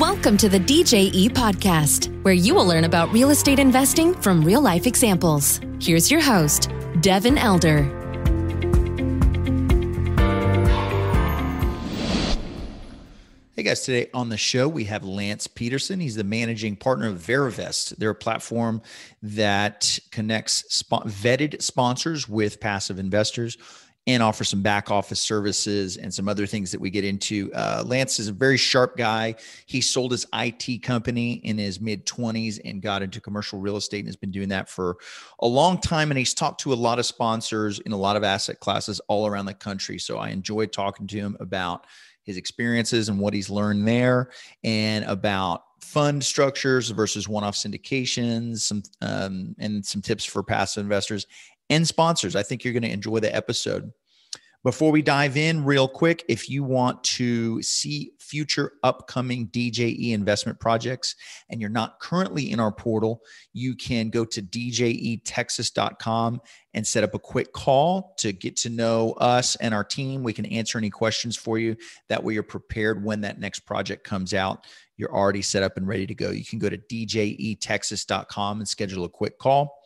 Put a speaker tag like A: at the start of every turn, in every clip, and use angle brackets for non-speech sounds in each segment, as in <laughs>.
A: Welcome to the DJE podcast, where you will learn about real estate investing from real life examples. Here's your host, Devin Elder.
B: Hey guys, today on the show we have Lance Pederson. He's the managing partner of Verivest. They're a platform that connects sp- vetted sponsors with passive investors and offer some back office services and some other things that we get into. Uh, Lance is a very sharp guy. He sold his IT company in his mid 20s and got into commercial real estate and has been doing that for a long time. And he's talked to a lot of sponsors in a lot of asset classes all around the country. So I enjoyed talking to him about his experiences and what he's learned there and about fund structures versus one-off syndications some um, and some tips for passive investors and sponsors. I think you're going to enjoy the episode. Before we dive in, real quick, if you want to see future upcoming DJE investment projects and you're not currently in our portal, you can go to djetexas.com and set up a quick call to get to know us and our team. We can answer any questions for you. That way, you're prepared when that next project comes out. You're already set up and ready to go. You can go to djetexas.com and schedule a quick call.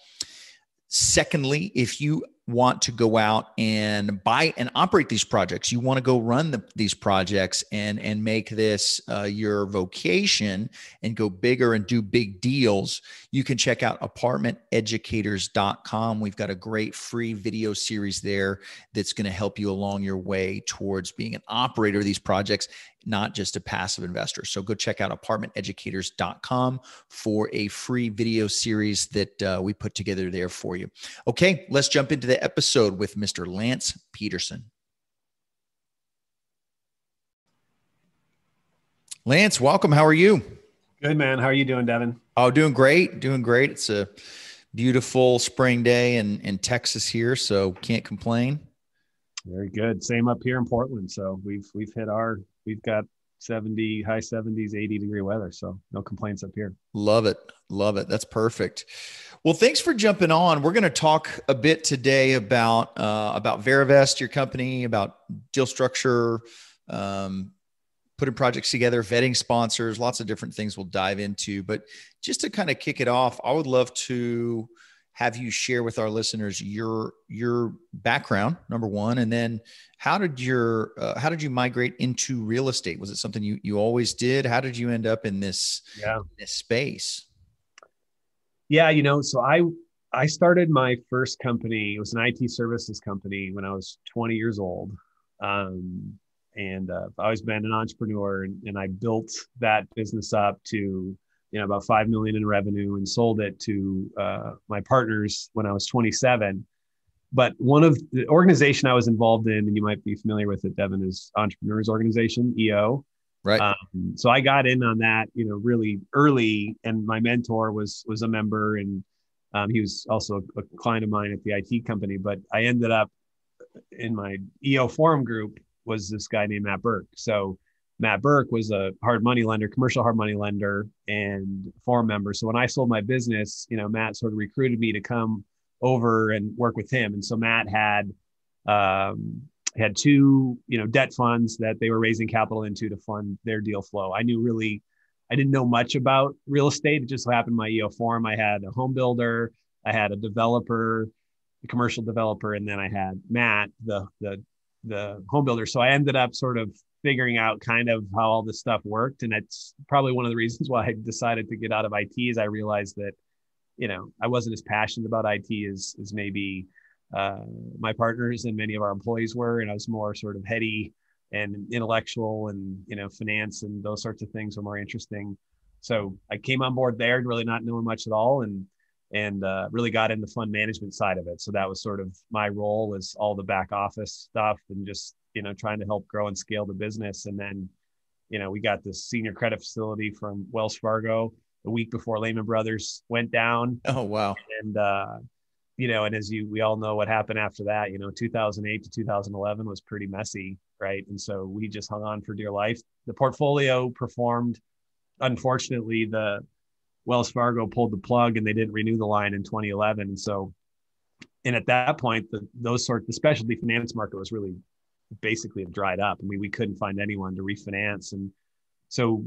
B: Secondly, if you want to go out and buy and operate these projects, you want to go run the, these projects and and make this uh, your vocation and go bigger and do big deals, you can check out apartmenteducators.com. We've got a great free video series there that's going to help you along your way towards being an operator of these projects not just a passive investor. So go check out apartmenteducators.com for a free video series that uh, we put together there for you. Okay, let's jump into the episode with Mr. Lance Pederson. Lance, welcome. How are you?
C: Good, man. How are you doing, Devin?
B: Oh, doing great. Doing great. It's a beautiful spring day in, in Texas here, so can't complain.
C: Very good. Same up here in Portland. So we've we've hit our we've got 70 high 70s 80 degree weather so no complaints up here.
B: Love it. Love it. That's perfect. Well thanks for jumping on. We're going to talk a bit today about uh, about verivest your company about deal structure um, putting projects together vetting sponsors lots of different things we'll dive into. But just to kind of kick it off i would love to have you share with our listeners your your background number one and then how did your uh, how did you migrate into real estate? Was it something you you always did? How did you end up in this yeah. in this space?
C: Yeah you know so i i started my first company it was an it services company when i was 20 years old um, and uh, i've always been an entrepreneur and, and i built that business up to you know about five million in revenue and sold it to uh, my partners when I was 27. But one of the organization I was involved in, and you might be familiar with it, Devin, is Entrepreneurs Organization (EO).
B: Right. Um,
C: so I got in on that, you know, really early, and my mentor was was a member, and um, he was also a client of mine at the IT company. But I ended up in my EO forum group was this guy named Matt Burke. So Matt Burke was a hard money lender, commercial hard money lender, and forum member. So when I sold my business, you know, Matt sort of recruited me to come over and work with him. And so Matt had um, had two, you know, debt funds that they were raising capital into to fund their deal flow. I knew really, I didn't know much about real estate. It just so happened my EO forum. I had a home builder, I had a developer, a commercial developer, and then I had Matt, the the the home builder. So I ended up sort of figuring out kind of how all this stuff worked. And that's probably one of the reasons why I decided to get out of IT is I realized that, you know, I wasn't as passionate about IT as, as maybe uh, my partners and many of our employees were. And I was more sort of heady and intellectual and, you know, finance and those sorts of things were more interesting. So I came on board there, really not knowing much at all. And, and uh, really got in the fund management side of it. So that was sort of my role was all the back office stuff and just you know trying to help grow and scale the business. And then you know we got this senior credit facility from wells fargo the week before lehman brothers went down.
B: Oh wow.
C: And uh you know and as you we all know what happened after that you know 2008 to 2011 was pretty messy right? And so we just hung on for dear life. The portfolio performed unfortunately the wells fargo pulled the plug and they didn't renew the line in 2011 and so and at that point the, those sort the specialty finance market was really basically dried up. I mean, we couldn't find anyone to refinance. And so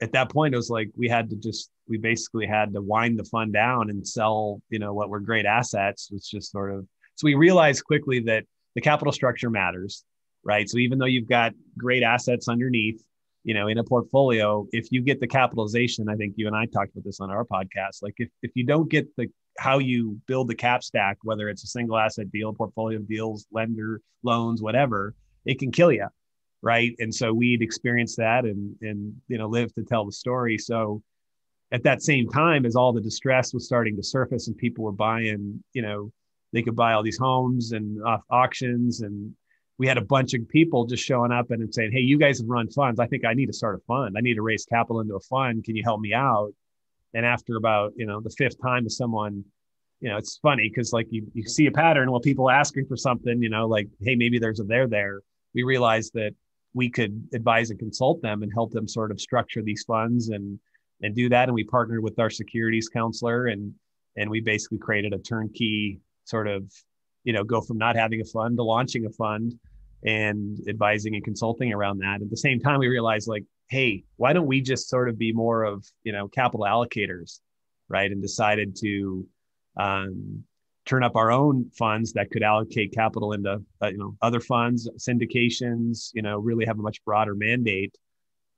C: at that point, it was like we had to just we basically had to wind the fund down and sell, you know, what were great assets, which just sort of so we realized quickly that the capital structure matters, right? So even though you've got great assets underneath, you know, in a portfolio, if you get the capitalization, I think you and I talked about this on our podcast. Like if if you don't get the how you build the cap stack, whether it's a single asset deal, portfolio deals, lender loans, whatever, it can kill you, right? And so we'd experienced that and and you know live to tell the story. So at that same time as all the distress was starting to surface and people were buying, you know, they could buy all these homes and off auctions and we had a bunch of people just showing up and saying, Hey, you guys have run funds. I think I need to start a fund. I need to raise capital into a fund. Can you help me out? And after about, you know, the fifth time of someone, you know, it's funny because like you, you see a pattern while people asking for something, you know, like, Hey, maybe there's a there there. We realized that we could advise and consult them and help them sort of structure these funds and, and do that. And we partnered with our securities counselor and, and we basically created a turnkey sort of you know go from not having a fund to launching a fund and advising and consulting around that. At the same time we realized like hey why don't we just sort of be more of you know capital allocators right? And decided to um, turn up our own funds that could allocate capital into uh, you know other funds syndications you know really have a much broader mandate.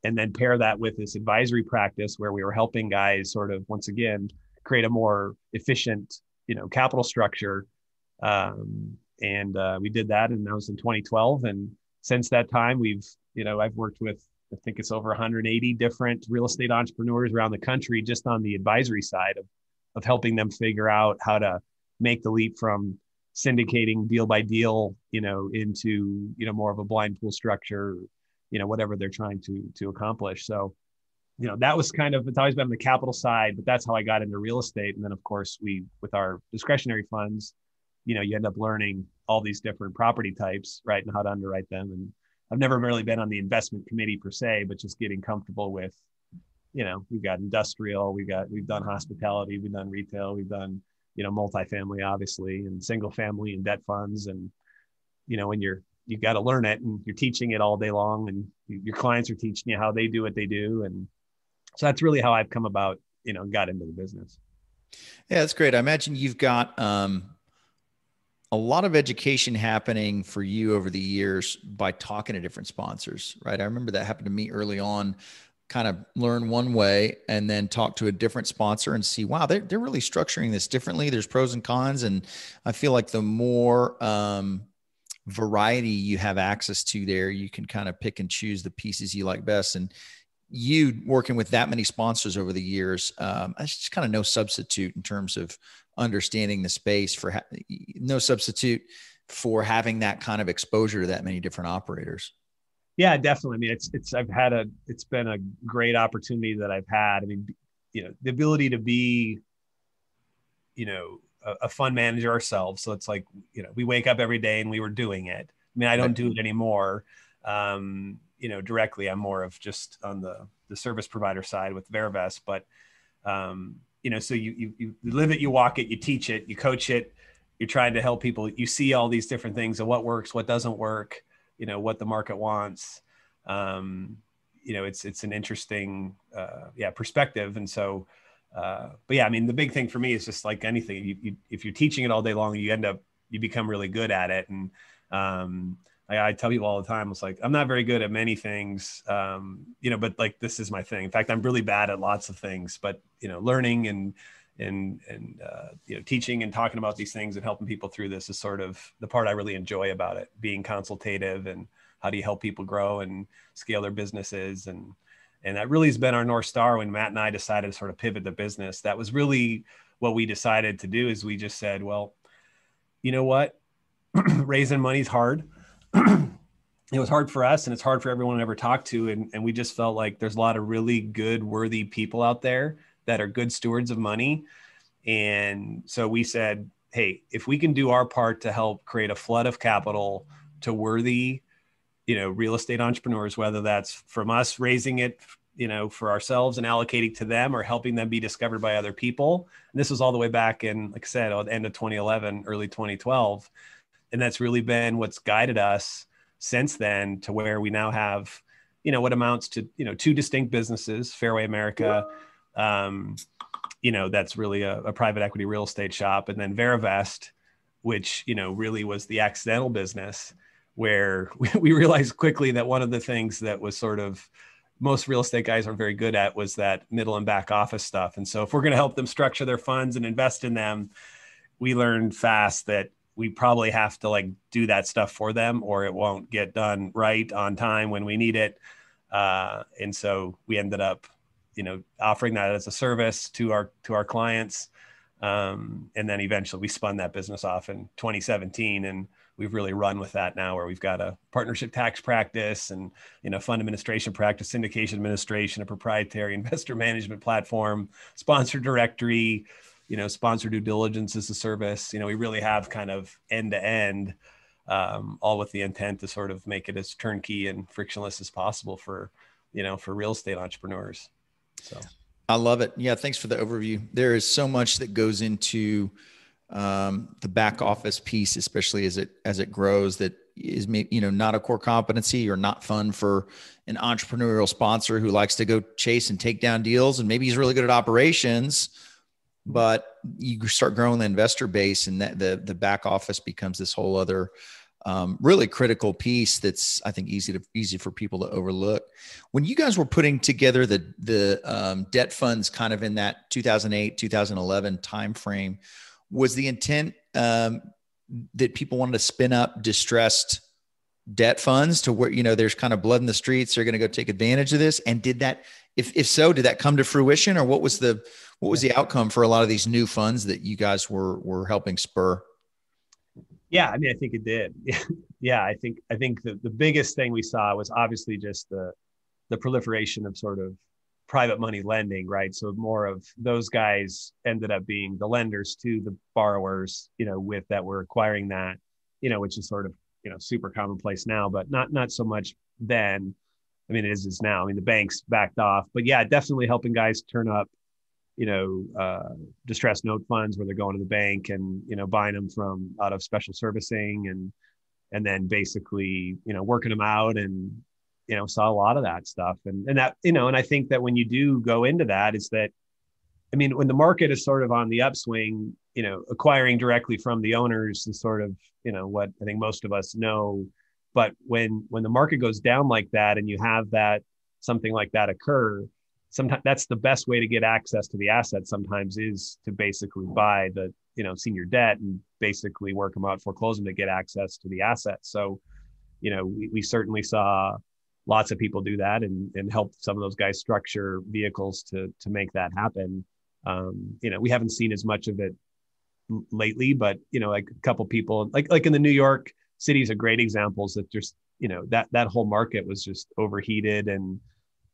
C: And then pair that with this advisory practice where we were helping guys sort of once again create a more efficient you know capital structure um, and uh, we did that and that was in 2012 and since that time we've you know i've worked with i think it's over 180 different real estate entrepreneurs around the country just on the advisory side of, of helping them figure out how to make the leap from syndicating deal by deal you know into you know more of a blind pool structure you know whatever they're trying to to accomplish. So you know that was kind of it's always been on the capital side but that's how i got into real estate. And then of course we with our discretionary funds you know you end up learning all these different property types right and how to underwrite them and i've never really been on the investment committee per se but just getting comfortable with you know we've got industrial we've got we've done hospitality we've done retail we've done you know multifamily obviously and single family and debt funds and you know when you're you've got to learn it and you're teaching it all day long and your clients are teaching you how they do what they do and so that's really how I've come about, you know, got into the business.
B: Yeah, that's great. I imagine you've got um, a lot of education happening for you over the years by talking to different sponsors, right? I remember that happened to me early on. Kind of learn one way and then talk to a different sponsor and see, wow, they're, they're really structuring this differently. There's pros and cons. And I feel like the more um, variety you have access to there, you can kind of pick and choose the pieces you like best. And you working with that many sponsors over the years, um, it's just kind of no substitute in terms of understanding the space for ha- no substitute for having that kind of exposure to that many different operators.
C: Yeah, definitely. I mean, it's it's I've had a it's been a great opportunity that I've had. I mean, you know, the ability to be, you know, a, a fund manager ourselves. So it's like you know, we wake up every day and we were doing it. I mean, I don't do it anymore. Um, you know directly i'm more of just on the the service provider side with verivest but um, you know so you, you you live it you walk it you teach it you coach it you're trying to help people you see all these different things of what works what doesn't work you know what the market wants. Um, you know it's it's an interesting uh, yeah perspective. And so uh, but yeah i mean the big thing for me is just like anything you, you, if you're teaching it all day long you end up you become really good at it. And um, I, tell people all the time, it's like I'm not very good at many things, um, you know, but like this is my thing. In fact, I'm really bad at lots of things, but you know, learning and and and uh, you know, teaching and talking about these things and helping people through this is sort of the part I really enjoy about it. Being consultative and how do you help people grow and scale their businesses and and that really has been our north star when Matt and I decided to sort of pivot the business. That was really what we decided to do. Is we just said, well, you know what, <clears throat> raising money is hard it was hard for us and it's hard for everyone to ever talk to. And, and we just felt like there's a lot of really good, worthy people out there that are good stewards of money. And so we said, hey, if we can do our part to help create a flood of capital to worthy, you know, real estate entrepreneurs, whether that's from us raising it, you know, for ourselves and allocating to them or helping them be discovered by other people. And this was all the way back in, like I said, at the end of 2011, early 2012 and that's really been what's guided us since then to where we now have you know what amounts to you know two distinct businesses, Fairway America, um, you know that's really a, a private equity real estate shop, and then Verivest, which you know really was the accidental business where <laughs> we, we realized quickly that one of the things that was sort of most real estate guys are very good at was that middle and back office stuff. And so if we're going to help them structure their funds and invest in them, we learned fast that we probably have to like do that stuff for them or it won't get done right on time when we need it. Uh, and so we ended up, you know, offering that as a service to our, to our clients. Um, and then eventually we spun that business off in 2017 and we've really run with that now where we've got a partnership tax practice and you know fund administration practice syndication administration a proprietary <laughs> investor management platform sponsor directory you know sponsor due diligence as a service. You know we really have kind of end to end um, all with the intent to sort of make it as turnkey and frictionless as possible for you know for real estate entrepreneurs. So.
B: I love it. Yeah thanks for the overview. There is so much that goes into um, the back office piece, especially as it as it grows, that is you know not a core competency or not fun for an entrepreneurial sponsor who likes to go chase and take down deals, and maybe he's really good at operations, but you start growing the investor base, and that the the back office becomes this whole other um, really critical piece that's I think easy to easy for people to overlook. When you guys were putting together the the um, debt funds, kind of in that 2008 2011 timeframe, was the intent um, that people wanted to spin up distressed debt funds to where you know there's kind of blood in the streets they're going to go take advantage of this? And did that if if so did that come to fruition or what was the what was the outcome for a lot of these new funds that you guys were were helping spur?
C: Yeah i mean i think it did. <laughs> Yeah i think i think the, the biggest thing we saw was obviously just the the proliferation of sort of private money lending, right? So more of those guys ended up being the lenders to the borrowers, you know, with that were acquiring that, you know, which is sort of, you know, super commonplace now, but not not so much then. I mean, it is is now. I mean, the banks backed off, but yeah, definitely helping guys turn up, you know, uh, distressed note funds where they're going to the bank and you know buying them from out of special servicing and and then basically you know working them out and you know saw a lot of that stuff and and that you know and i think that when you do go into that is that i mean when the market is sort of on the upswing you know acquiring directly from the owners is sort of you know what i think most of us know but when when the market goes down like that and you have that something like that occur sometimes that's the best way to get access to the assets sometimes is to basically buy the you know senior debt and basically work them out foreclose them to get access to the assets so you know we, we certainly saw lots of people do that and, and help some of those guys structure vehicles to to make that happen. Um, you know, we haven't seen as much of it lately, but you know, like a couple people, like like in the New York cities, are great examples that just you know that that whole market was just overheated and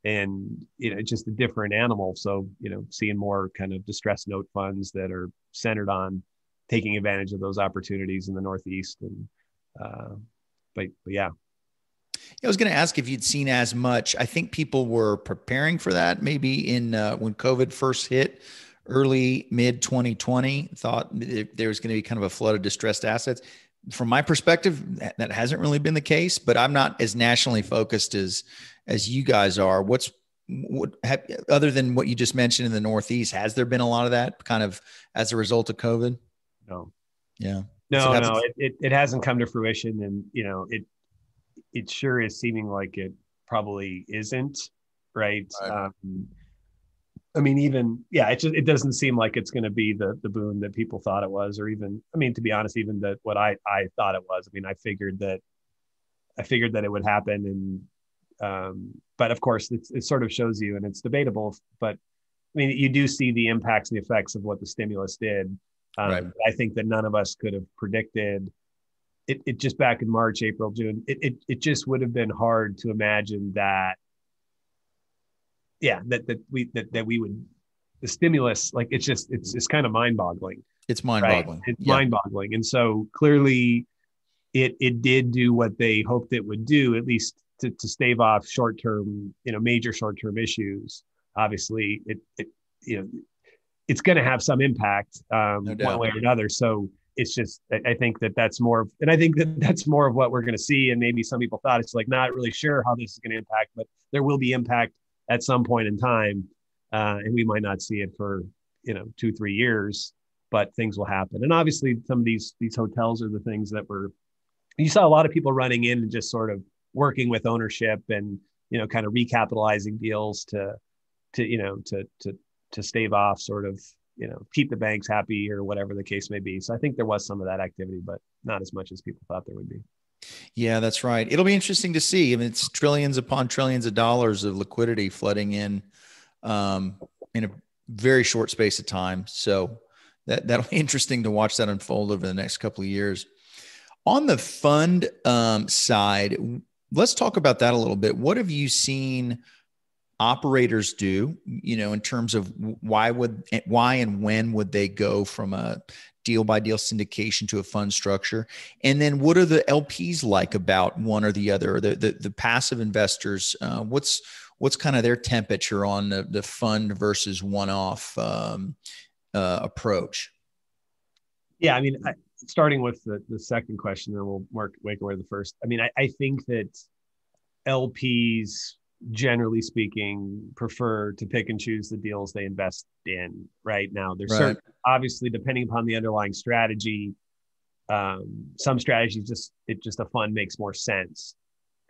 C: and you know just a different animal. So you know, seeing more kind of distressed note funds that are centered on taking advantage of those opportunities in the Northeast and. Uh, but, but yeah,
B: I was going to ask if you'd seen as much. I think people were preparing for that maybe in uh, when COVID first hit early mid 2020 thought there was going to be kind of a flood of distressed assets. From my perspective that hasn't really been the case but i'm not as nationally focused as as you guys are. What's what have, other than what you just mentioned in the northeast has there been a lot of that kind of as a result of covid?
C: No.
B: Yeah.
C: No so no it, it, it hasn't come to fruition and you know it it sure is seeming like it probably isn't right, right. Um, i mean even yeah it just it doesn't seem like it's going to be the the boon that people thought it was or even i mean to be honest even that what i i thought it was i mean i figured that i figured that it would happen and um, but of course it sort of shows you and it's debatable but i mean you do see the impacts and the effects of what the stimulus did um, right. i think that none of us could have predicted it, it just back in March, April, June, it, it, it just would have been hard to imagine that, yeah, that, that we, that, that we would, the stimulus, like it's just, it's, it's kind of mind boggling.
B: It's mind boggling.
C: Right? It's yeah. mind boggling. And so clearly it, it did do what they hoped it would do, at least to, to stave off short-term, you know, major short-term issues. Obviously it, it, you know, it's going to have some impact um, no one way or another. So, it's just I think that that's more of, and I think that that's more of what we're going to see. And maybe some people thought it's like not really sure how this is going to impact, but there will be impact at some point in time, uh, and we might not see it for you know two three years, but things will happen. And obviously, some of these these hotels are the things that were. You saw a lot of people running in and just sort of working with ownership and you know kind of recapitalizing deals to to you know to to to stave off sort of you know keep the banks happy or whatever the case may be so i think there was some of that activity but not as much as people thought there would be
B: yeah that's right. It'll be interesting to see. I mean it's trillions upon trillions of dollars of liquidity flooding in um, in a very short space of time. So that that'll be <laughs> interesting to watch that unfold over the next couple of years. On the fund um, side let's talk about that a little bit. What have you seen operators do you know in terms of why would why and when would they go from a deal by deal syndication to a fund structure? And then what are the lps like about one or the other the the, the passive investors? Uh, what's what's kind of their temperature on the, the fund versus one-off um, uh, approach?
C: Yeah i mean I, starting with the, the second question then we'll work wake away the first. I mean I, I think that lps generally speaking, prefer to pick and choose the deals they invest in right now. There's right. certain, obviously, depending upon the underlying strategy, um, some strategies just, it just a fund makes more sense.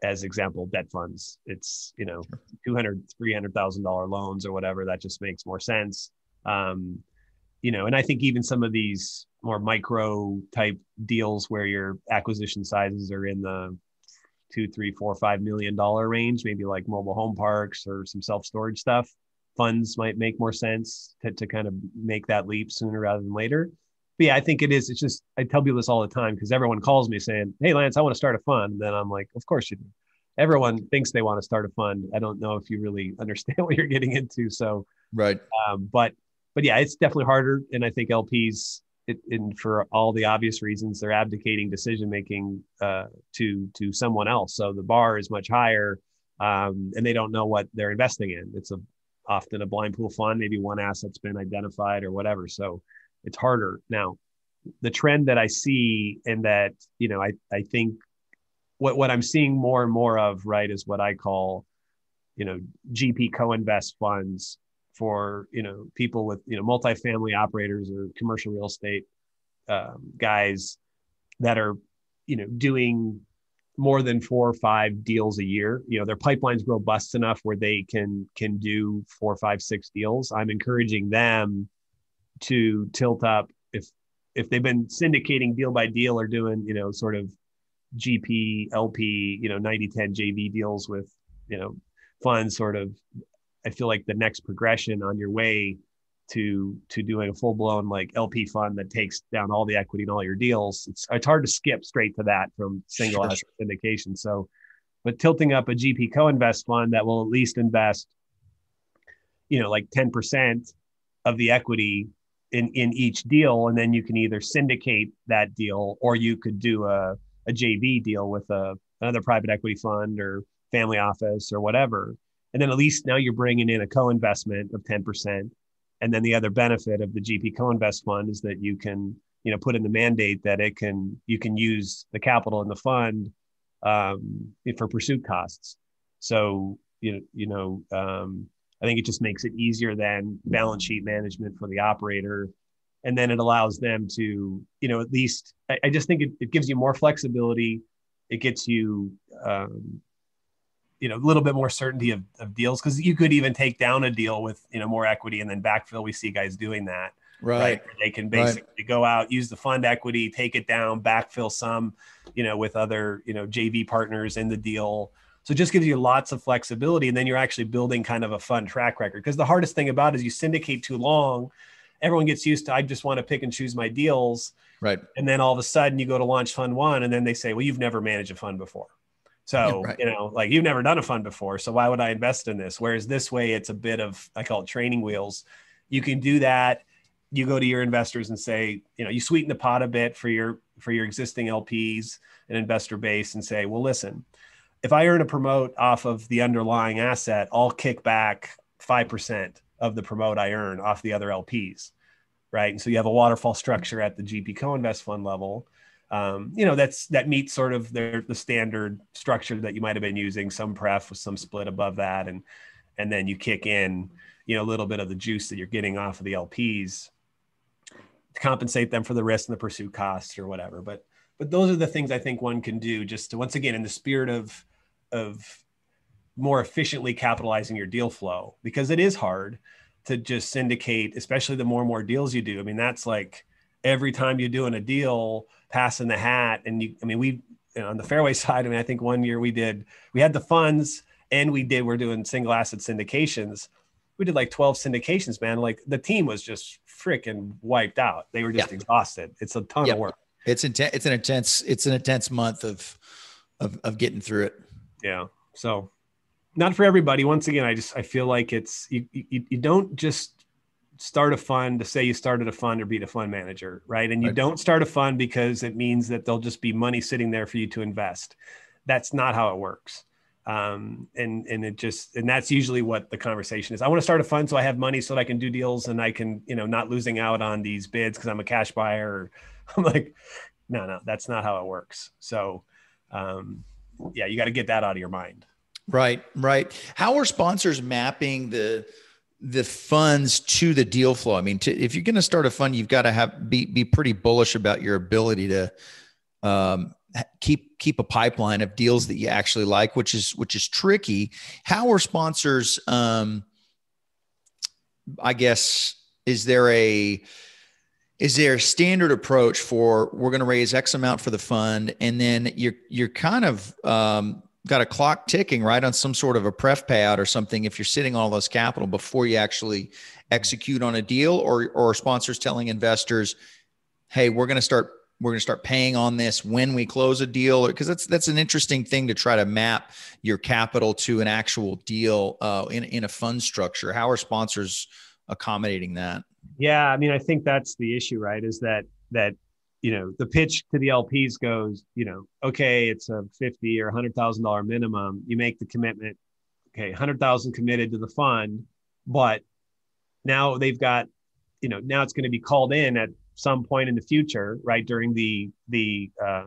C: As example, debt funds, it's, you know, 200, $300,000 loans or whatever, that just makes more sense. Um, you know, and I think even some of these more micro type deals where your acquisition sizes are in the two, three, four, five million dollar range, maybe like mobile home parks or some self storage stuff. Funds might make more sense to, to kind of make that leap sooner rather than later. But yeah, I think it is. It's just, I tell people this all the time because everyone calls me saying, Hey, Lance, I want to start a fund. And then I'm like, Of course you do. Everyone thinks they want to start a fund. I don't know if you really <laughs> understand what you're getting into. So,
B: right.
C: Um, but, but yeah, it's definitely harder. And I think LPs it, and for all the obvious reasons, they're abdicating decision making uh, to to someone else. So the bar is much higher, um, and they don't know what they're investing in. It's a often a blind pool fund. Maybe one asset's been identified or whatever. So it's harder now. The trend that I see, and that you know, I I think what what I'm seeing more and more of, right, is what I call, you know, GP co-invest funds for you know people with you know multifamily operators or commercial real estate um, guys that are you know doing more than four or five deals a year. You know their pipeline's robust enough where they can can do four five six deals. I'm encouraging them to tilt up. If if they've been syndicating deal by deal or doing you know sort of gp lp you know 90 10 jv deals with you know funds sort of I feel like the next progression on your way to to doing a full blown like LP fund that takes down all the equity in all your deals, it's it's hard to skip straight to that from single asset syndication. So, but tilting up a GP co-invest fund that will at least invest, you know, like ten percent of the equity in in each deal, and then you can either syndicate that deal or you could do a a JV deal with a another private equity fund or family office or whatever and then at least now you're bringing in a co-investment of 10%. And then the other benefit of the GP co-invest fund is that you can, you know, put in the mandate that it can, you can use the capital in the fund um, for pursuit costs. So, you know, you know, um, I think it just makes it easier than balance sheet management for the operator. And then it allows them to, you know, at least I, I just think it, it gives you more flexibility. It gets you, um, you know a little bit more certainty of, of deals because you could even take down a deal with you know more equity and then backfill. We see guys doing that.
B: Right. right?
C: They can basically right. go out, use the fund equity, take it down, backfill some, you know, with other, you know, JV partners in the deal. So it just gives you lots of flexibility. And then you're actually building kind of a fun track record. Because the hardest thing about it is you syndicate too long, everyone gets used to I just want to pick and choose my deals.
B: Right.
C: And then all of a sudden you go to launch fund one and then they say, Well, you've never managed a fund before. So, yeah, right. you know, like you've never done a fund before. So why would I invest in this? Whereas this way, it's a bit of, I call it training wheels. You can do that. You go to your investors and say, you know, you sweeten the pot a bit for your, for your existing LPs and investor base and say, well, listen, if I earn a promote off of the underlying asset, I'll kick back 5% of the promote I earn off the other LPs. right? And so you have a waterfall mm-hmm. structure at the GP co-invest fund level. Um, you know, that's that meets sort of their the standard structure that you might have been using, some pref with some split above that, and and then you kick in, you know, a little bit of the juice that you're getting off of the LPs to compensate them for the risk and the pursuit costs or whatever. But but those are the things I think one can do just to once again in the spirit of of more efficiently capitalizing your deal flow because it is hard to just syndicate, especially the more and more deals you do. I mean, that's like every time you're doing a deal, passing the hat. And you, I mean, we, you know, on the fairway <laughs> side, I mean, I think one year we did, we had the funds and we did, we're doing single asset syndications. We did like 12 syndications, man. Like the team was just freaking wiped out. They were just yeah. exhausted. It's a ton of work.
B: It's intense. It's an intense, it's an intense month of, of, of getting through it.
C: Yeah. So not for everybody. Once again, I just I feel like it's you, you, you don't just start a fund to say you started a fund or be the fund manager, right? And you right. don't start a fund because it means that there'll just be money sitting there for you to invest. That's not how it works. Um, and and it just and that's usually what the conversation is. I want to start a fund so I have money so that I can do deals and I can you know not losing out on these bids because I'm a cash buyer. Or, <laughs> I'm like, no, no, that's not how it works. So, um, yeah, you got to get that out of your mind.
B: Right, right. How are sponsors mapping the the funds to the deal flow? I mean, to, if you're going to start a fund, you've got to have be be pretty bullish about your ability to um, keep keep a pipeline of deals that you actually like, which is which is tricky. How are sponsors? Um, I guess is there a is there a standard approach for we're going to raise X amount for the fund, and then you're you're kind of um, got a clock ticking right on some sort of a pref payout or something if you're sitting all this capital before you actually execute on a deal or or sponsors telling investors hey we're going to start we're going to start paying on this when we close a deal because that's that's an interesting thing to try to map your capital to an actual deal uh, in in a fund structure. How are sponsors accommodating that?
C: Yeah i mean i think that's the issue right is that that you know the pitch to the lps goes you know okay it's a 50 or 100000 dollar minimum you make the commitment okay 100000 committed to the fund but now they've got you know now it's going to be called in at some point in the future right during the the uh,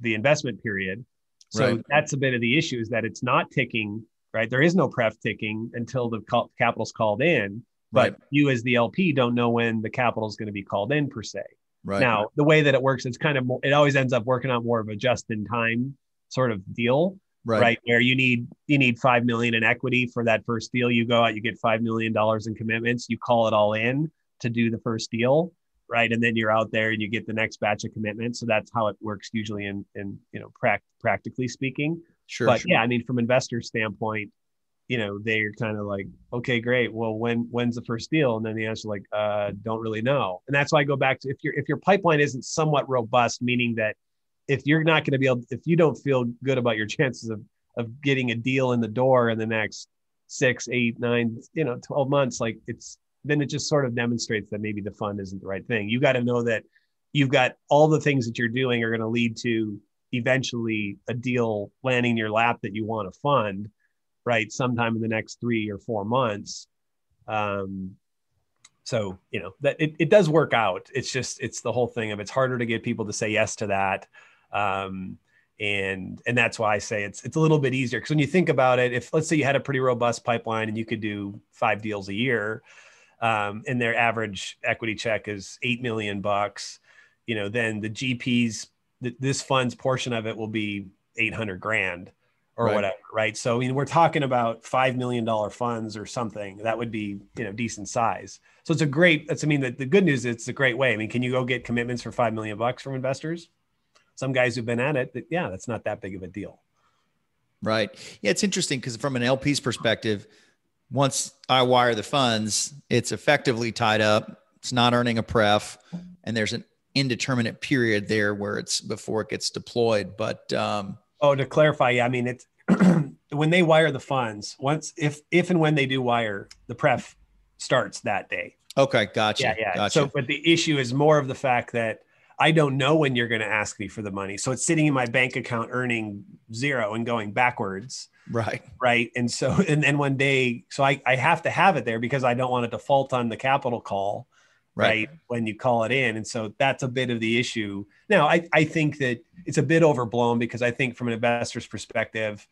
C: the investment period so right. that's a bit of the issue is that it's not ticking right there is no pref ticking until the capital's called in but right. you as the lp don't know when the capital is going to be called in per se Right. Now, the way that it works, it's kind of more, it always ends up working out more of a just in time sort of deal. Right. right. Where you need you need five million in equity for that first deal. You go out, you get five million dollars in commitments, you call it all in to do the first deal. Right. And then you're out there and you get the next batch of commitments. So that's how it works usually in in you know pract- practically speaking. Sure. But sure. yeah, I mean, from investor standpoint, you know, they're kind of like, okay, great. Well, when when's the first deal? And then the answer like, uh, don't really know. And that's why I go back to if your if your pipeline isn't somewhat robust, meaning that if you're not going to be able, if you don't feel good about your <laughs> chances of of getting a deal in the door in the next six, eight, nine, you know, 12 months, like it's then it just sort of demonstrates that maybe the fund isn't the right thing. You got to know that you've got all the things that you're doing are going to lead to eventually a deal landing in your lap that you want to fund right sometime in the next three or four months. Um, so you know that it, it does work out. It's just it's the whole thing of it's harder to get people to say yes to that. Um, and and that's why i say it's it's a little bit easier. Because when you think about it if let's say you had a pretty robust pipeline and you could do five deals a year um, and their average equity check is eight million bucks you know then the gps th- this fund's portion of it will be 800 grand or right. whatever, right? So I mean, we're talking about five million dollar funds or something that would be you know decent size. So it's a great. That's I mean, the, the good news is it's a great way. I mean, can you go get commitments for five million bucks from investors? Some guys who've been at it, yeah, that's not that big of a deal.
B: Right. Yeah, it's interesting because from an LP's perspective, once I wire the funds, it's effectively tied up. It's not earning a pref, and there's an indeterminate period there where it's before it gets deployed. But um,
C: Oh, to clarify, yeah, I mean it's <clears throat> when they wire the funds. Once if if and when they do wire, the pref starts that day.
B: Okay, gotcha.
C: Yeah, yeah.
B: Gotcha.
C: So, but the issue is more of the fact that I don't know when you're going to ask me for the money. So it's sitting in my bank account earning zero and going backwards.
B: Right.
C: Right. And so, and then one day, so I, I have to have it there because I don't want to default on the capital call. Right. right. when you call it in and so that's a bit of the issue now I, I think that it's a bit overblown because i think from an investor's perspective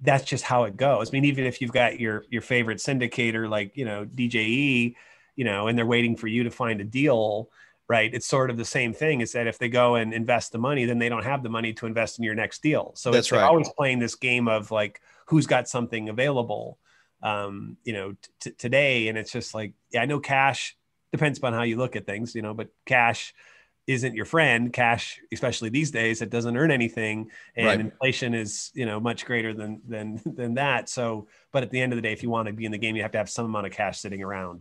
C: that's just how it goes i mean even if you've got your your favorite syndicator like you know dje you know and they're waiting for you to find a deal right it's sort of the same thing is that if they go and invest the money then they don't have the money to invest in your next deal so
B: that's right.
C: always playing this game of like who's got something available um, you know t- today and it's just like yeah i know cash depends upon how you look at things, you know, but cash isn't your friend. Cash, especially these days, it doesn't earn anything, and right. inflation is you know much greater than than <laughs> than that. So, but at the end of the day, if you want to be in the game, you have to have some amount of cash sitting around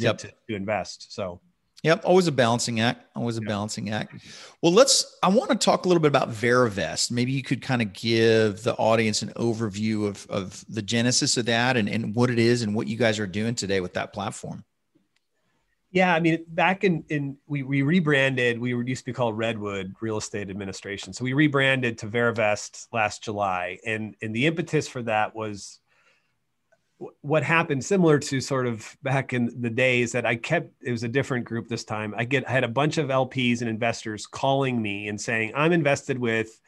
C: to, yep. to, to invest. So.
B: Yep, always a balancing act. Always a yep. balancing act. Well, let's. I want to talk a little bit about Verivest. Maybe you could kind of give the audience an overview of of the genesis of that and and what it is and what you guys are doing today with that platform.
C: Yeah, I mean, back in in we we rebranded. We used to be called Redwood Real Estate Administration, so we rebranded to Verivest last July, and and the impetus for that was what happened similar to sort of back in the days that I kept it was a different group this time. I get I had a bunch of LPs and investors calling me and saying, I'm invested with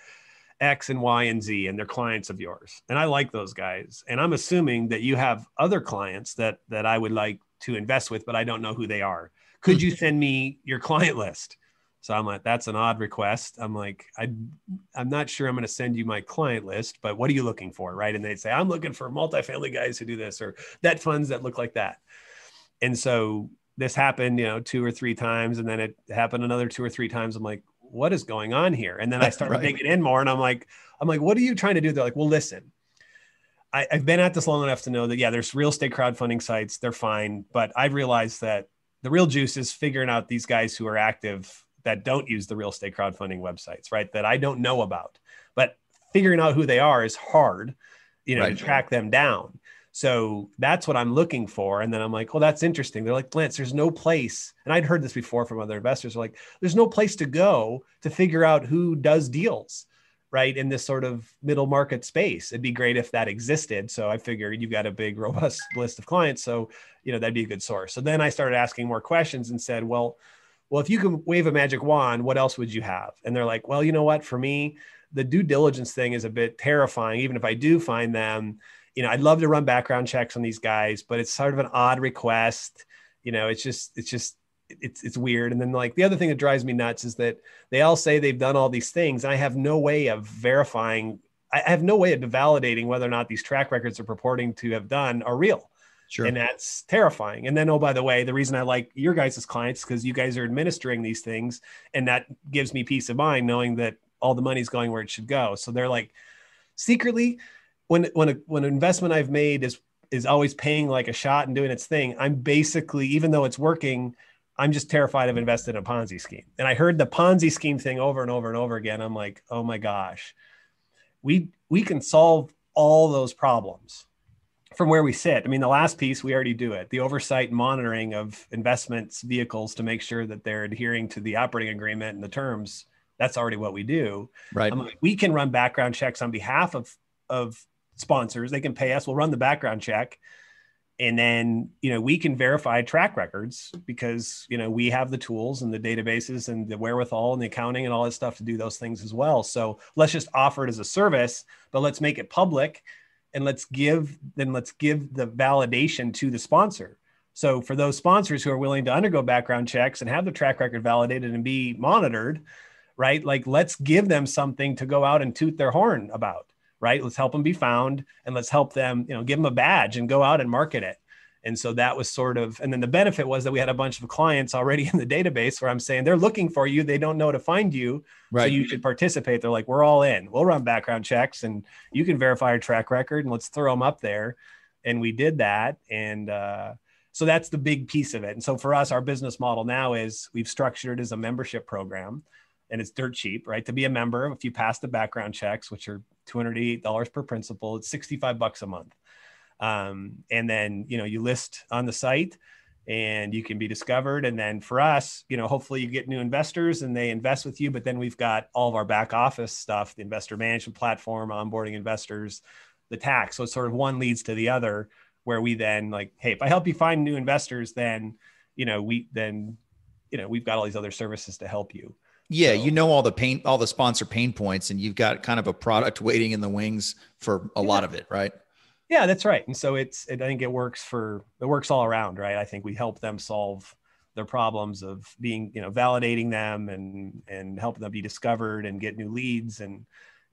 C: X and Y and Z and they're clients of yours. And I like those guys. And I'm assuming that you have other clients that that I would like to invest with, but I don't know who they are. Could you hmm. send me your client list? So I'm like, that's an odd request. I'm like, I, I'm not sure I'm going to send you my client list, but what are you looking for? Right. And they'd say, I'm looking for multifamily guys who do this or debt funds that look like that. And so this happened, you know, two or three times. And then it happened another two or three times. I'm like, what is going on here? And then I started <laughs> right. digging in more and I'm like, I'm like, what are you trying to do? They're like, well, listen, I, have been at this long enough to know that yeah, there's real estate crowdfunding sites, they're fine, but I've realized that the real juice is figuring out these guys who are active that don't use the real estate crowdfunding websites, right? That I don't know about, but figuring out who they are is hard, you know, right. to track them down. So that's what I'm looking for. And then I'm like, well, that's interesting. They're like, Lance, there's no place. And I'd heard this before from other investors. They're like, there's no place to go to figure out who does deals right in this sort of middle market space. It'd be great if that existed. So i figured you've got a big <laughs> robust list of clients. So you know that'd be a good source. So then i started asking more questions and said well well if you can wave a magic wand what else would you have? And they're like well you know what? For me the due diligence thing is a bit terrifying. Even if i do find them you know i'd love to run background checks on these guys but it's sort of an odd request. You know it's just it's just it's it's weird. And then like the other thing that drives me nuts is that they all say they've done all these things. and I have no way of verifying. I have no way of validating whether or not these track records are purporting to have done are real.
B: Sure.
C: And that's terrifying. And then, oh, by the way, the reason I like your guys' clients because you guys are administering these things, and that gives me peace of mind knowing that all the money's going where it should go. So they're like secretly, when when a, when an investment I've made is is always paying like a shot and doing its thing, I'm basically even though it's working, I'm just terrified of investing in a Ponzi scheme. And I heard the Ponzi scheme thing over and over and over again. I'm like, oh my gosh, we we can solve all those problems from where we sit. I mean, the last piece we already do it. The oversight and monitoring of investments vehicles to make sure that they're adhering to the operating agreement and the terms. That's already what we do.
B: Right.
C: Like, we can run background checks on behalf of of sponsors. They can pay us. We'll run the background check and then you know we can verify track records because you know we have the tools and the databases and the wherewithal and the accounting and all that stuff to do those things as well. So let's just offer it as a service but let's make it public and let's give then let's give the validation to the sponsor. So for those sponsors who are willing to undergo background checks and have the track record validated and be monitored right like let's give them something to go out and toot their horn about right? Let's help them be found and let's help them, you know, give them a badge and go out and market it. And so that was sort of, and then the benefit was that we had a bunch of clients already <laughs> in the database where I'm saying they're looking for you, they don't know to find you, right. so you should participate. They're like, we're all in. We'll run background checks, and you can verify your track record, and let's throw them up there. And we did that, and uh, so that's the big piece of it. And so for us, our business model now is we've structured as a membership program, and it's dirt cheap, right? To be a member, if you pass the background checks, which are $208 per principal. It's 65 bucks a month. Um, and then, you know, you list on the site and you can be discovered. And then for us, you know, hopefully you get new investors and they invest with you. But then we've got all of our back office stuff, the investor management platform, onboarding investors, the tax. So it's sort of one leads to the other, where we then like, hey, if I help you find new investors, then you know, we then, you know, we've got all these other services to help you.
B: Yeah, so, you know all the pain, all the sponsor pain points, and you've got kind of a product <laughs> waiting in the wings for a yeah. lot of it, right?
C: Yeah, that's right. And so it's, it, I think it works for, it works all around, right? I think we help them solve their problems of being, you know, validating them and, and helping them be discovered and get new leads. And,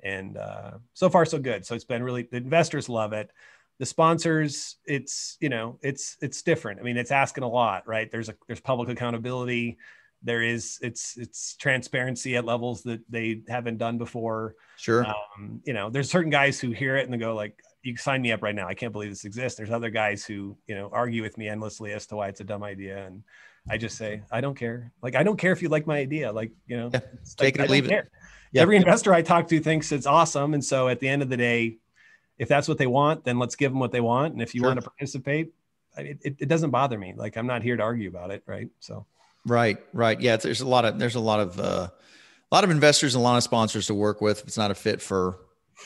C: and uh, so far so good. So it's been really, the investors love it. The sponsors, it's, you know, it's, it's different. I mean, it's asking a lot, right? There's a, there's public accountability there is it's it's transparency at levels that they haven't done before.
B: Sure.
C: Um, you know there's certain guys who hear it and they go like you sign me up right now. I can't believe this exists. There's other guys who you know argue with me endlessly as to why it's a dumb idea and i just say i don't care. Like i don't care if you like my idea. Like you know yeah,
B: take
C: like,
B: it or leave it.
C: yeah. every investor i talk to thinks it's awesome and so at the end of the day if that's what they want then let's give them what they want and if you sure. want to participate it, it, it doesn't bother me. Like i'm not here to argue about it right? So
B: Right, right. Yeah, there's a lot of there's a lot of uh, a lot of investors and a lot of sponsors to work with. If it's not a fit for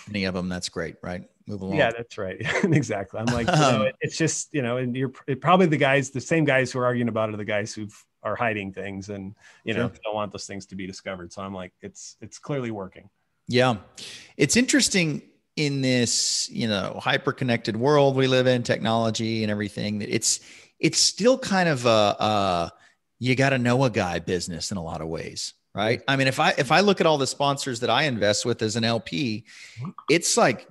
B: any of them, that's great, right? Move along.
C: Yeah, that's right. <laughs> exactly. I'm like, you know, um, it's just you know, and you're probably the guys, the same guys who are arguing about it are the guys who are hiding things and you know sure. don't want those things to be discovered. So I'm like, it's it's clearly working.
B: Yeah, it's interesting in this you know hyper connected world we live in, technology and everything. That it's it's still kind of a. a you got to know a guy business in a lot of ways right? I mean if i if i look at all the sponsors that i invest with as an lp it's like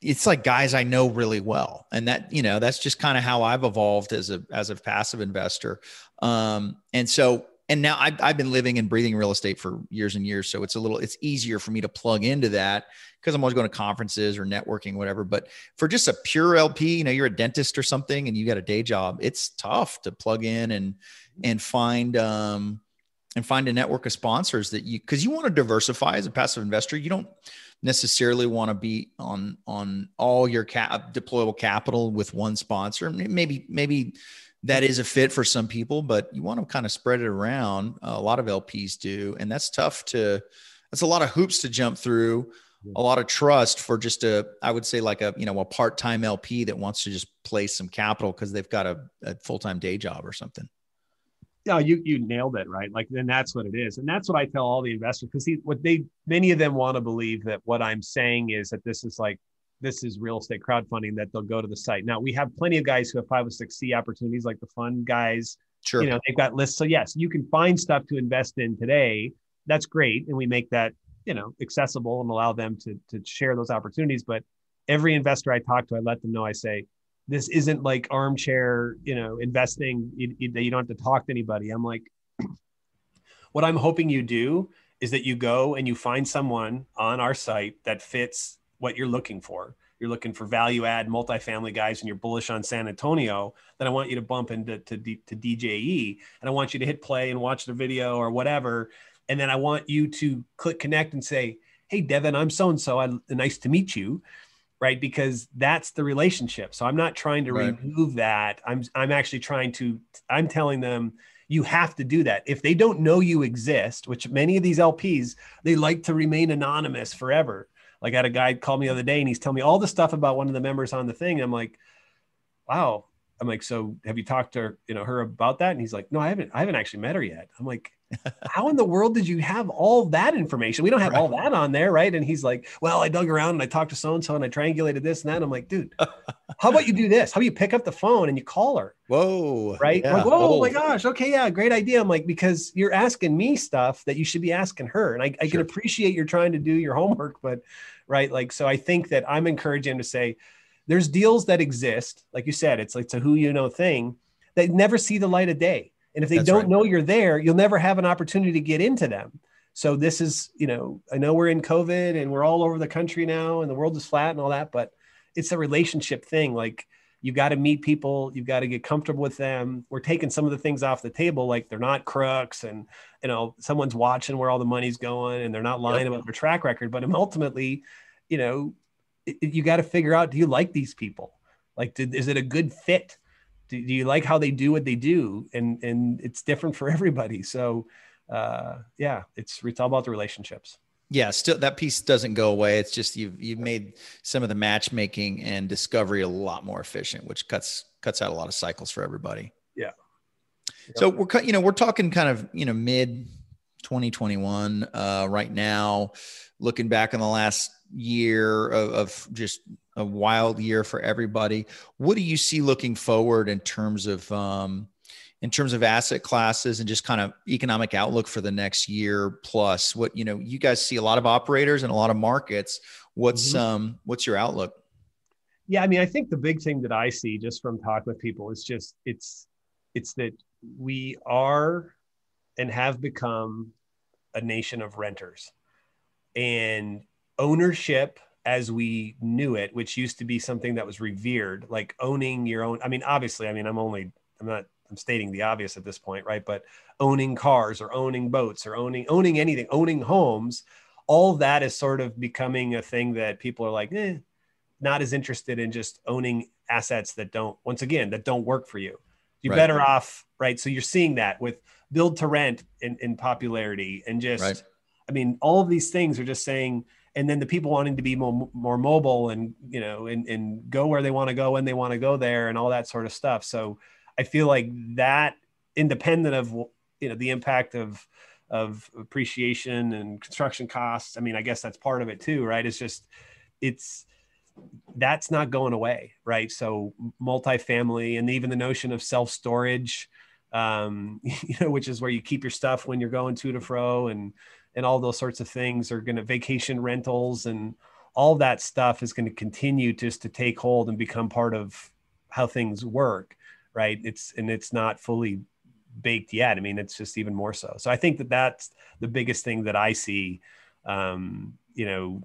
B: it's like guys i know really well. And that you know that's just kind of how i've evolved as a as a passive investor. Um and so and now I've, I've been living and breathing real estate for years and years so it's a little it's easier for me to plug into that because i'm always going to conferences or networking whatever but for just a pure lp you know you're a dentist or something and you got a day job it's tough to plug in and and find um, and find a network of sponsors that you because you want to diversify as a passive investor. You don't necessarily want to be on on all your cap deployable capital with one sponsor. Maybe maybe that is a fit for some people, but you want to kind of spread it around. Uh, a lot of LPs do, and that's tough to. That's a lot of hoops to jump through. A lot of trust for just a, I would say like a, you know, a part-time LP that wants to just place some capital because they've got a, a full-time day job or something
C: no, you you nailed it, right? Like then that's what it is, and that's what I tell all the investors because what they many of them want to believe that what I'm saying is that this is like this is real estate crowdfunding that they'll go to the site. Now we have plenty of guys who have five or six C opportunities, like the fund guys.
B: Sure,
C: you know they've got lists. So yes, you can find stuff to invest in today. That's great, and we make that you know accessible and allow them to to share those opportunities. But every investor I talk to, I let them know. I say this isn't like armchair, you know, investing. You, you, you don't have to talk to anybody. I'm like, <clears throat> what I'm hoping you do is that you go and you find someone on our site that fits what you're looking for. You're looking for value add multifamily guys and you're bullish on San Antonio, then I want you to bump into to, to DJE and I want you to hit play and watch the video or whatever. And then I want you to click connect and say, Hey, Devin, I'm so and so. Nice to meet you right because that's the relationship so i'm not trying to right. remove that i'm i'm actually trying to i'm telling them you have to do that if they don't know you exist which many of these lps they like to remain anonymous forever like i had a guy call me the other day and he's telling me all the stuff about one of the members on the thing. I'm like wow. I'm like so have you talked to her, you know her about that? And he's like no i haven't i haven't actually met her yet. I'm like how in the world did you have all that information? We don't have right. all that on there, right? And he's like, well, I dug around and I talked to so and so and I triangulated this and that. And I'm like, dude, how about you do this? How about you pick up the phone and you call her?
B: Whoa.
C: Right? Yeah. Like, Whoa, oh my oh. gosh. Okay. Yeah. Great idea. I'm like, because you're asking me stuff that you should be asking her. And I, I sure. can appreciate you're trying to do your homework, but right. Like, so I think that I'm encouraging him to say, there's deals that exist. Like you said, it's like, it's a who you know thing that never see the light of day and if they That's don't right. know you're there, you'll never have an opportunity to get into them. So this is, you know, I know we're in COVID and we're all over the country now and the world is flat and all that, but it's a relationship thing. Like you got to meet people, you've got to get comfortable with them. We're taking some of the things off the table, like they're not crooks and you know, someone's watching where all the money's going and they're not lying yep. about their track record. But ultimately, you know, it, you got to figure out do you like these people? Like, did, is it a good fit? Do, do you like how they do what they do? And and it's different for everybody. So uh yeah it's it's all about the relationships.
B: Yeah still that piece doesn't go away. It's just you've you've made some of the matchmaking and discovery a lot more efficient which cuts cuts out a lot of cycles for everybody.
C: Yeah.
B: So we're you know we're talking kind of you know mid 2021 uh, right now. Looking back on the last year of, of, just a wild year for everybody, what do you see looking forward in terms of um, in terms of asset classes and just kind of economic outlook for the next year plus? What you know, you guys see a lot of operators and a lot of markets. What's mm-hmm. um what's your outlook?
C: Yeah, I mean, I think the big thing that I see just from talk with people is just it's it's that we are and have become a nation of renters. And ownership as we knew it, which used to be something that was revered, like owning your own. I mean, obviously, I mean, I'm only, I'm not, I'm stating the obvious at this point, right? But owning cars or owning boats or owning, owning anything, owning homes, all that is sort of becoming a thing that people are like, eh, not as interested in just owning assets that don't, once again, that don't work for you. You're right. better off, right? So you're seeing that with build to rent in, in popularity and just, right. I mean, all of these things are just saying, and then the people wanting to be more, more mobile and, you know, and, and go where they want to go when they want to go there and all that sort of stuff. So I feel like that independent of, you know, the impact of, of appreciation and construction costs. I mean, I guess that's part of it too, right? It's just, it's, that's not going away, right? So multifamily and even the notion of self storage, um, <laughs> you know, which is where you keep your stuff when you're going to and fro, and and all those sorts of things are going to vacation rentals and all that stuff is going to continue just to take hold and become part of how things work, right? It's and it's not fully baked yet. I mean, it's just even more so. So I think that that's the biggest thing that I see, um, you know,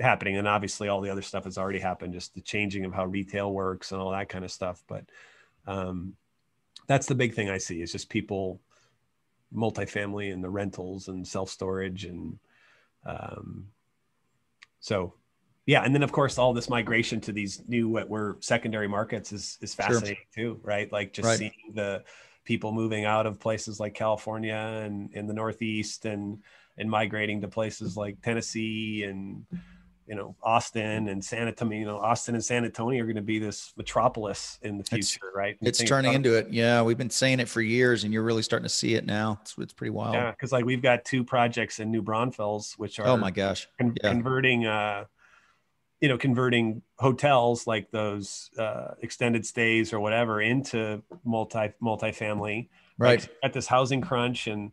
C: happening. And obviously, all the other stuff has already happened, just the changing of how retail works and all that kind of stuff. But um, that's the big thing I see is just people, multifamily and the rentals and self storage and um, so yeah and then of course all this migration to these new what were secondary markets is is fascinating sure. too right like just right. seeing the people moving out of places like california and in the northeast and and migrating to places like tennessee and you know Austin and San Antonio. You know Austin and San Antonio are going to be this metropolis in the future,
B: it's,
C: right?
B: it's turning into it. Yeah, we've been saying it for years, and you're really starting to see it now. It's, it's pretty wild.
C: Yeah, because like we've got two projects in New Braunfels, which are
B: oh my gosh,
C: con- yeah. converting. uh you know, converting hotels like those uh, extended stays or whatever into multi multifamily,
B: right? Like
C: at this housing crunch, and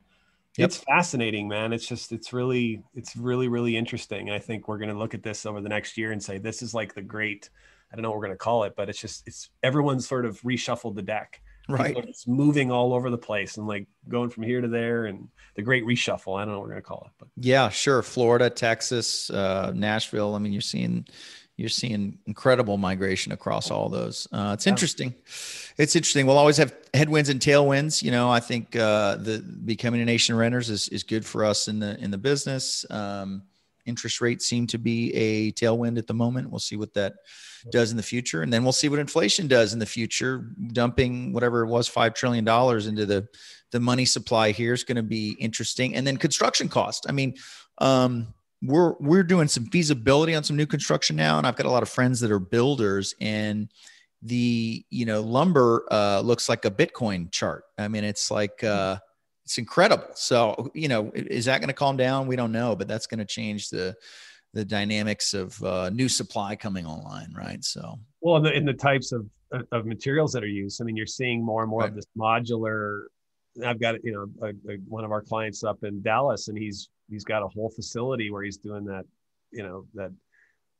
C: Yep. It's fascinating, man. It's just, it's really, it's really, really interesting. I think we're going to look at this over the next year and say, this is like the great, I don't know what we're going to call it, but it's just, it's everyone's sort of reshuffled the deck.
B: Right. It's
C: moving all over the place and like going from here to there and the great reshuffle. I don't know what we're going to call it, but
B: yeah, sure. Florida, Texas, uh, Nashville. I mean, you're seeing, you're seeing incredible migration across all those. Uh, it's yeah. interesting. It's interesting. We'll always have headwinds and tailwinds. You know, I think uh, the becoming a nation of renters is, is good for us in the in the business. Um, interest rates seem to be a tailwind at the moment. We'll see what that does in the future, and then we'll see what inflation does in the future. Dumping whatever it was, five trillion dollars into the the money supply here is going to be interesting. And then construction cost. I mean. Um, we're we're doing some feasibility on some new construction now, and I've got a lot of friends that are builders, and the you know lumber uh, looks like a Bitcoin chart. I mean, it's like uh, it's incredible. So you know, is that going to calm down? We don't know, but that's going to change the the dynamics of uh, new supply coming online, right? So
C: well, in the, in the types of of materials that are used, I mean, you're seeing more and more right. of this modular. I've got you know a, a, one of our clients up in Dallas, and he's he's got a whole facility where he's doing that, you know, that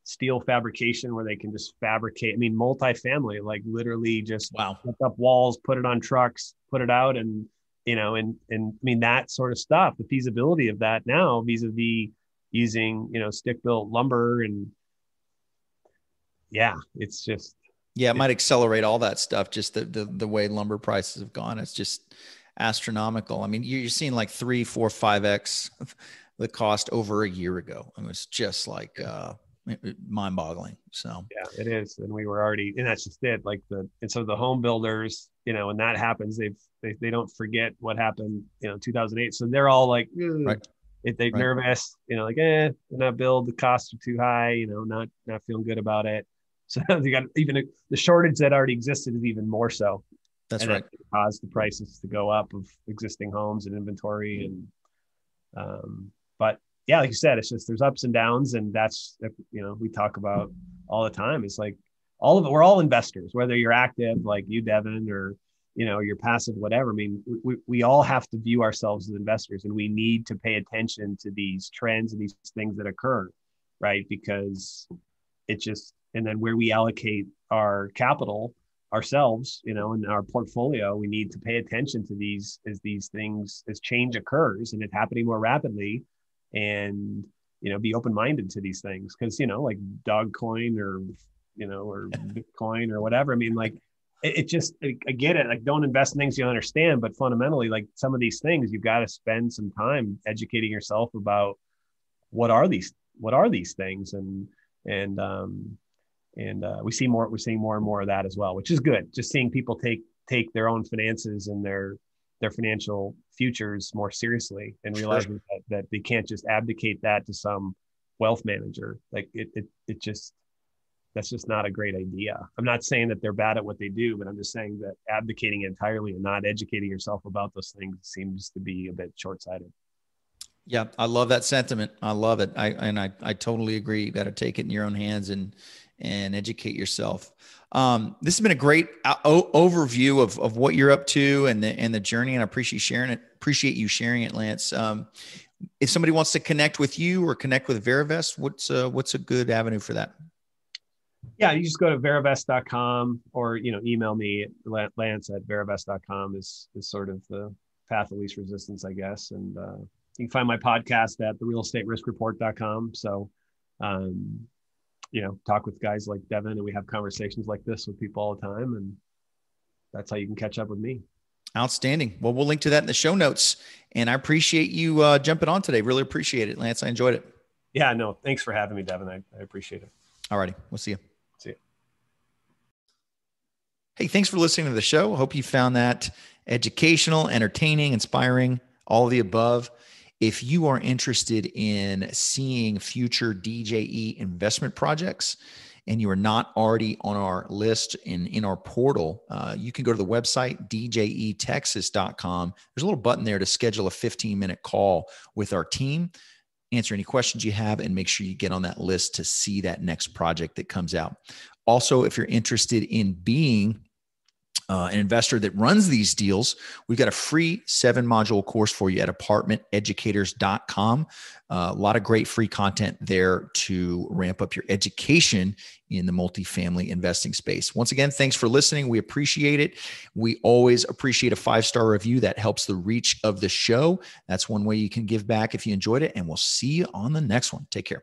C: steel fabrication where they can just fabricate. I mean, multifamily, like literally just
B: wow,
C: put up walls, put it on trucks, put it out, and you know, and and I mean that sort of stuff. The feasibility of that now, vis-a-vis using you know stick built lumber and yeah, it's just
B: yeah, it might accelerate all that stuff. Just the the the way lumber prices have gone, it's just astronomical. I mean, you're seeing like three, four, five x <laughs> the cost over a year ago. It was just like uh, mind boggling. So
C: yeah, it is. And we were already, and that's just it. Like the, and so the home builders, you know, when that happens, they've, they, they don't forget what happened, you know, 2008. So they're all like, right. if they're right. nervous, you know, like, eh, not build, the costs are too high, you know, not, not feeling good about it. <laughs> So you got even the shortage that already existed is even more so.
B: That's
C: and
B: right.
C: Cause the prices to go up of existing homes and inventory, and um, but yeah, like you said, it's just there's ups and downs, and that's you know we talk about all the time. It's like all of it. We're all investors, whether you're active like you, Devin, or you know you're passive, whatever. I mean, we we all have to view ourselves as investors, and we need to pay attention to these trends and these things that occur, right? Because it just and then where we allocate our capital ourselves you know in our portfolio we need to pay attention to these as these things as change occurs and it's happening more rapidly and you know be open-minded to these things. Because you know like Dogecoin or you know or <laughs> bitcoin or whatever i mean like it, it just i get it like don't invest in things you understand but fundamentally like some of these things you've got to spend some time educating yourself about what are these what are these things and and um and uh, we see more we're seeing more and more of that as well which is good just seeing people take take their own finances and their their financial futures more seriously and realizing sure. that, that they can't just abdicate that to some wealth manager like it, it it just that's just not a great idea i'm not saying that they're bad at what they do but i'm just saying that abdicating entirely and not educating yourself about those things seems to be a bit short-sighted
B: yeah, I love that sentiment. I love it. I and I I totally agree. You got to take it in your own hands and and educate yourself. Um, this has been a great uh, o- overview of, of what you're up to and the and the journey, and I appreciate sharing it. Appreciate you sharing it, Lance. Um, if somebody wants to connect with you or connect with Verivest, what's uh, what's a good avenue for that?
C: Yeah, you just go to verivest.com or you know email me lance at verivest.com is is sort of the path of least resistance, I guess. And uh, you can find my podcast at the real estate risk report.com. So um, you know, talk with guys like Devin and we have conversations like this with people all the time. And that's how you can catch up with me.
B: Outstanding. Well, we'll link to that in the show notes. And I appreciate you uh, jumping on today. Really appreciate it, Lance. I enjoyed it.
C: Yeah, no, thanks for having me, Devin. I, I appreciate it.
B: All righty. We'll see you.
C: See you.
B: Hey, thanks for listening to the show. Hope you found that educational, entertaining, inspiring, all of the above. If you are interested in seeing future DJE investment projects, and you are not already on our list in, in our portal, uh, you can go to the website, djetexas.com. There's a little button there to schedule a 15 minute call with our team, answer any questions you have, and make sure you get on that list to see that next project that comes out. Also, if you're interested in being uh, an investor that runs these deals, we've got a free seven module course for you at apartmenteducators.com. Uh, a lot of great free content there to ramp up your education in the multifamily investing space. Once again, thanks for listening. We appreciate it. We always appreciate a five star review that helps the reach of the show. That's one way you can give back if you enjoyed it. And we'll see you on the next one. Take care.